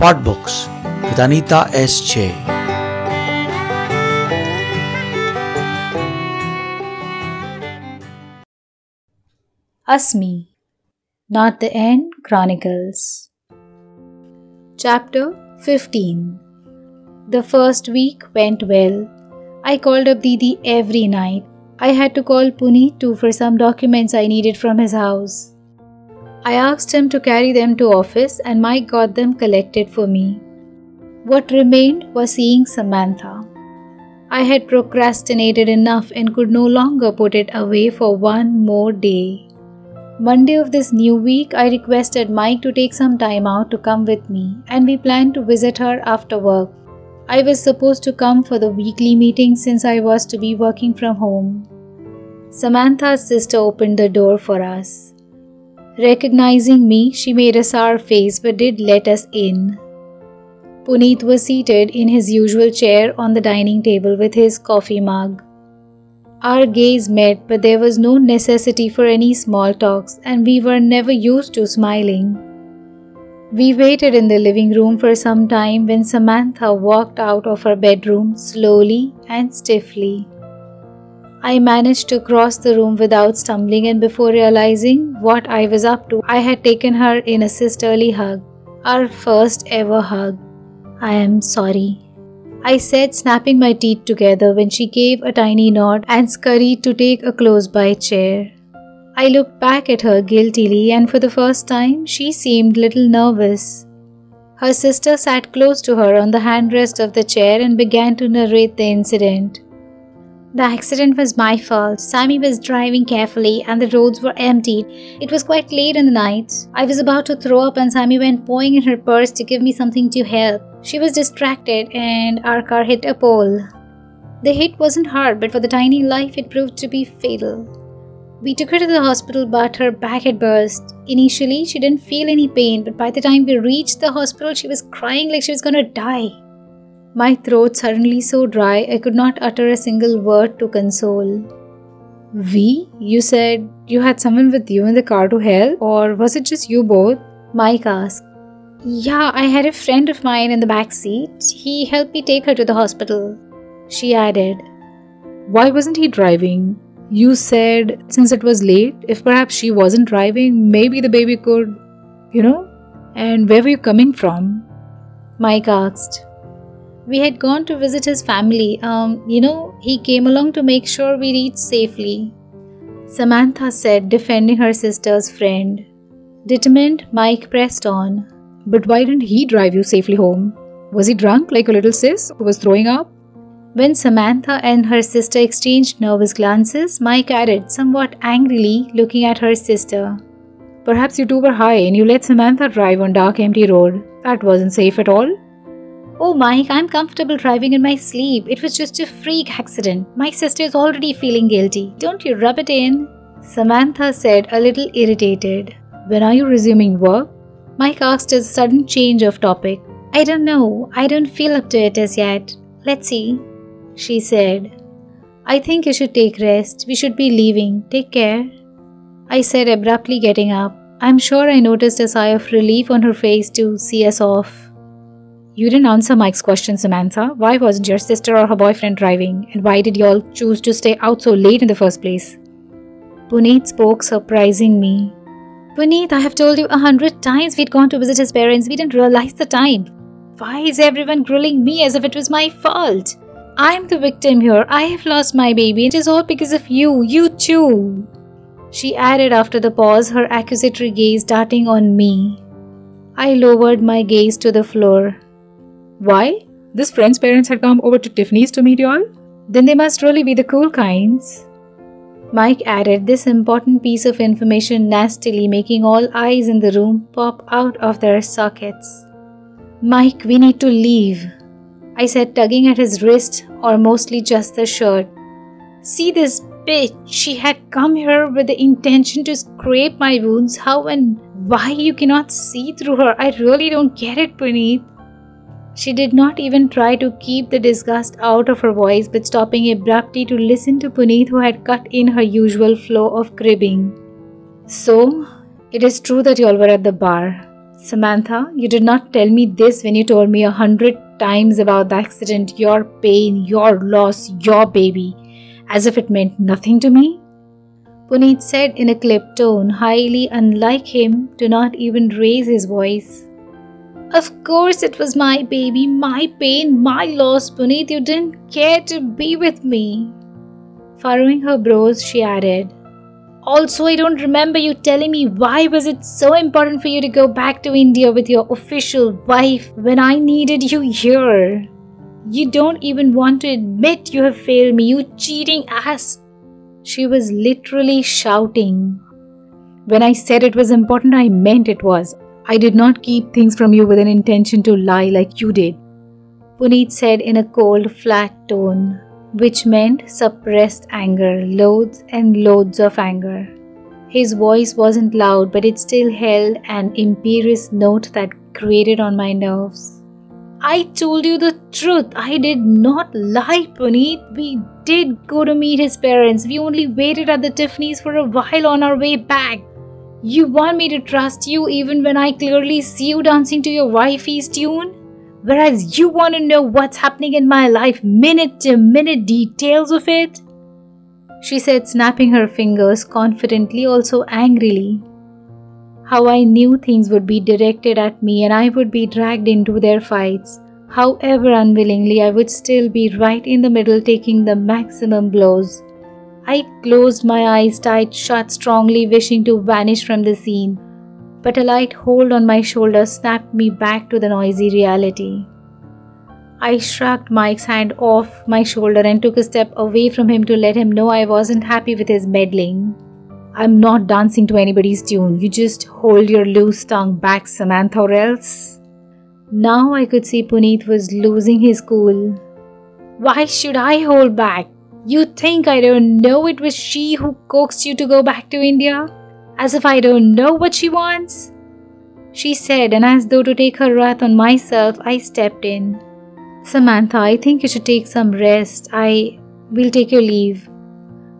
Spot Books with Anita S. Che. Asmi Not the End Chronicles Chapter 15 The first week went well. I called up Didi every night. I had to call Puneet too for some documents I needed from his house. I asked him to carry them to office and Mike got them collected for me. What remained was seeing Samantha. I had procrastinated enough and could no longer put it away for one more day. Monday of this new week, I requested Mike to take some time out to come with me, and we planned to visit her after work. I was supposed to come for the weekly meeting since I was to be working from home. Samantha's sister opened the door for us. Recognizing me, she made a sour face but did let us in. Puneet was seated in his usual chair on the dining table with his coffee mug. Our gaze met, but there was no necessity for any small talks, and we were never used to smiling. We waited in the living room for some time when Samantha walked out of her bedroom slowly and stiffly. I managed to cross the room without stumbling, and before realizing what I was up to, I had taken her in a sisterly hug, our first ever hug. I am sorry. I said, snapping my teeth together when she gave a tiny nod and scurried to take a close by chair. I looked back at her guiltily, and for the first time, she seemed a little nervous. Her sister sat close to her on the handrest of the chair and began to narrate the incident. The accident was my fault. Sammy was driving carefully and the roads were empty. It was quite late in the night. I was about to throw up and Sammy went pawing in her purse to give me something to help. She was distracted and our car hit a pole. The hit wasn't hard, but for the tiny life it proved to be fatal. We took her to the hospital, but her back had burst. Initially, she didn't feel any pain, but by the time we reached the hospital, she was crying like she was gonna die. My throat suddenly so dry I could not utter a single word to console. We? You said you had someone with you in the car to help, or was it just you both? Mike asked. Yeah, I had a friend of mine in the back seat. He helped me take her to the hospital. She added. Why wasn't he driving? You said since it was late, if perhaps she wasn't driving, maybe the baby could, you know? And where were you coming from? Mike asked. We had gone to visit his family. Um, you know, he came along to make sure we reached safely. Samantha said, defending her sister's friend. Determined, Mike pressed on. But why didn't he drive you safely home? Was he drunk like a little sis who was throwing up? When Samantha and her sister exchanged nervous glances, Mike added, somewhat angrily, looking at her sister. Perhaps you two were high and you let Samantha drive on dark empty road. That wasn't safe at all. Oh, Mike, I'm comfortable driving in my sleep. It was just a freak accident. My sister is already feeling guilty. Don't you rub it in? Samantha said, a little irritated. When are you resuming work? Mike asked a sudden change of topic. I don't know. I don't feel up to it as yet. Let's see. She said. I think you should take rest. We should be leaving. Take care. I said abruptly, getting up. I'm sure I noticed a sigh of relief on her face to see us off. You didn't answer Mike's question, Samantha. Why wasn't your sister or her boyfriend driving? And why did y'all choose to stay out so late in the first place? Puneet spoke, surprising me. Puneet, I have told you a hundred times we'd gone to visit his parents. We didn't realize the time. Why is everyone grilling me as if it was my fault? I'm the victim here. I have lost my baby. It is all because of you. You too. She added after the pause, her accusatory gaze darting on me. I lowered my gaze to the floor. Why? This friend's parents had come over to Tiffany's to meet you all? Then they must really be the cool kinds. Mike added this important piece of information nastily, making all eyes in the room pop out of their sockets. Mike, we need to leave, I said, tugging at his wrist, or mostly just the shirt. See this bitch, she had come here with the intention to scrape my wounds. How and why you cannot see through her? I really don't get it, Puneet. She did not even try to keep the disgust out of her voice, but stopping abruptly to listen to Puneet, who had cut in her usual flow of cribbing. So, it is true that you all were at the bar. Samantha, you did not tell me this when you told me a hundred times about the accident, your pain, your loss, your baby, as if it meant nothing to me. Puneet said in a clipped tone, highly unlike him, to not even raise his voice. Of course, it was my baby, my pain, my loss, Puneet. You didn't care to be with me. Furrowing her brows, she added, also, I don't remember you telling me why was it so important for you to go back to India with your official wife when I needed you here. You don't even want to admit you have failed me, you cheating ass. She was literally shouting. When I said it was important, I meant it was. I did not keep things from you with an intention to lie like you did. Puneet said in a cold, flat tone which meant suppressed anger, loads and loads of anger. His voice wasn't loud, but it still held an imperious note that grated on my nerves. I told you the truth. I did not lie, Puneet. We did go to meet his parents. We only waited at the Tiffany's for a while on our way back. You want me to trust you even when I clearly see you dancing to your wifey's tune? Whereas you want to know what's happening in my life, minute to minute details of it? She said, snapping her fingers confidently, also angrily. How I knew things would be directed at me and I would be dragged into their fights. However unwillingly, I would still be right in the middle taking the maximum blows. I closed my eyes tight shut, strongly wishing to vanish from the scene but a light hold on my shoulder snapped me back to the noisy reality. I shrugged Mike's hand off my shoulder and took a step away from him to let him know I wasn't happy with his meddling. I'm not dancing to anybody's tune. You just hold your loose tongue back, Samantha, or else. Now I could see Puneet was losing his cool. Why should I hold back? You think I don't know it was she who coaxed you to go back to India? as if I don't know what she wants? She said, and as though to take her wrath on myself, I stepped in. Samantha, I think you should take some rest. I will take your leave.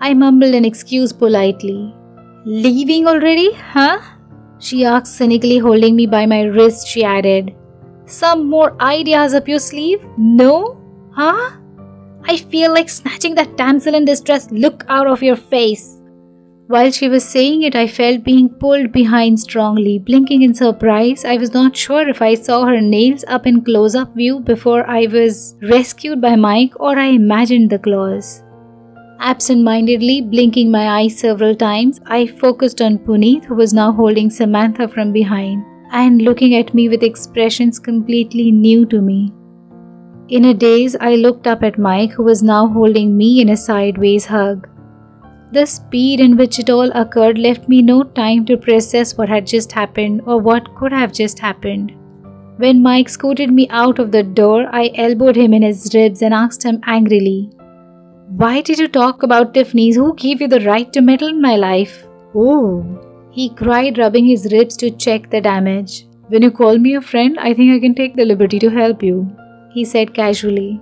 I mumbled an excuse politely. Leaving already, huh? She asked cynically, holding me by my wrist. She added, Some more ideas up your sleeve? No? Huh? I feel like snatching that damsel in distress look out of your face. While she was saying it, I felt being pulled behind strongly. Blinking in surprise, I was not sure if I saw her nails up in close up view before I was rescued by Mike or I imagined the claws. Absent mindedly, blinking my eyes several times, I focused on Puneet, who was now holding Samantha from behind and looking at me with expressions completely new to me. In a daze, I looked up at Mike, who was now holding me in a sideways hug. The speed in which it all occurred left me no time to process what had just happened or what could have just happened. When Mike scooted me out of the door, I elbowed him in his ribs and asked him angrily, Why did you talk about Tiffany's? Who gave you the right to meddle in my life? Oh, he cried, rubbing his ribs to check the damage. When you call me a friend, I think I can take the liberty to help you, he said casually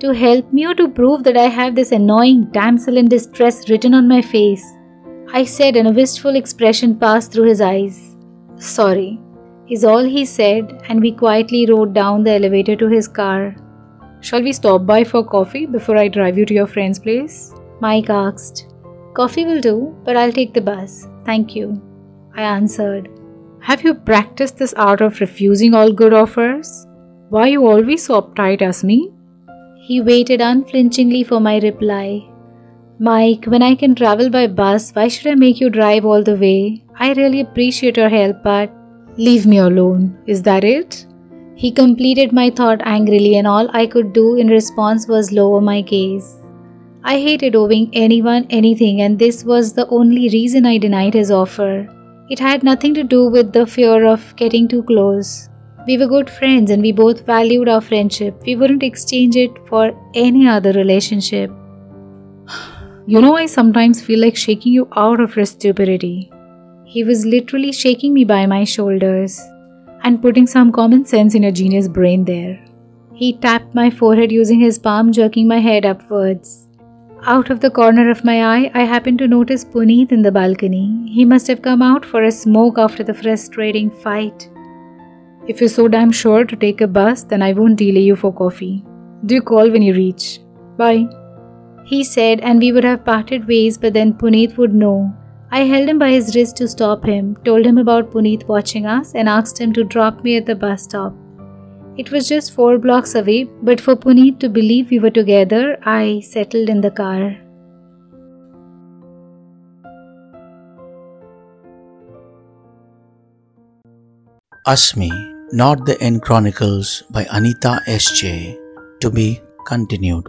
to help me or to prove that I have this annoying damsel in distress written on my face? I said, and a wistful expression passed through his eyes. Sorry, is all he said, and we quietly rode down the elevator to his car. Shall we stop by for coffee before I drive you to your friend's place? Mike asked. Coffee will do, but I'll take the bus. Thank you. I answered. Have you practiced this art of refusing all good offers? Why you always so uptight as me? He waited unflinchingly for my reply. Mike, when I can travel by bus, why should I make you drive all the way? I really appreciate your help, but leave me alone. Is that it? He completed my thought angrily, and all I could do in response was lower my gaze. I hated owing anyone anything, and this was the only reason I denied his offer. It had nothing to do with the fear of getting too close. We were good friends and we both valued our friendship. We wouldn't exchange it for any other relationship. You know, I sometimes feel like shaking you out of your stupidity. He was literally shaking me by my shoulders and putting some common sense in your genius brain there. He tapped my forehead using his palm, jerking my head upwards. Out of the corner of my eye, I happened to notice Puneet in the balcony. He must have come out for a smoke after the frustrating fight. If you're so damn sure to take a bus, then I won't delay you for coffee. Do call when you reach. Bye. He said, and we would have parted ways, but then Puneet would know. I held him by his wrist to stop him, told him about Puneet watching us, and asked him to drop me at the bus stop. It was just four blocks away, but for Puneet to believe we were together, I settled in the car. Asmi, Not the End Chronicles by Anita S.J. To be continued.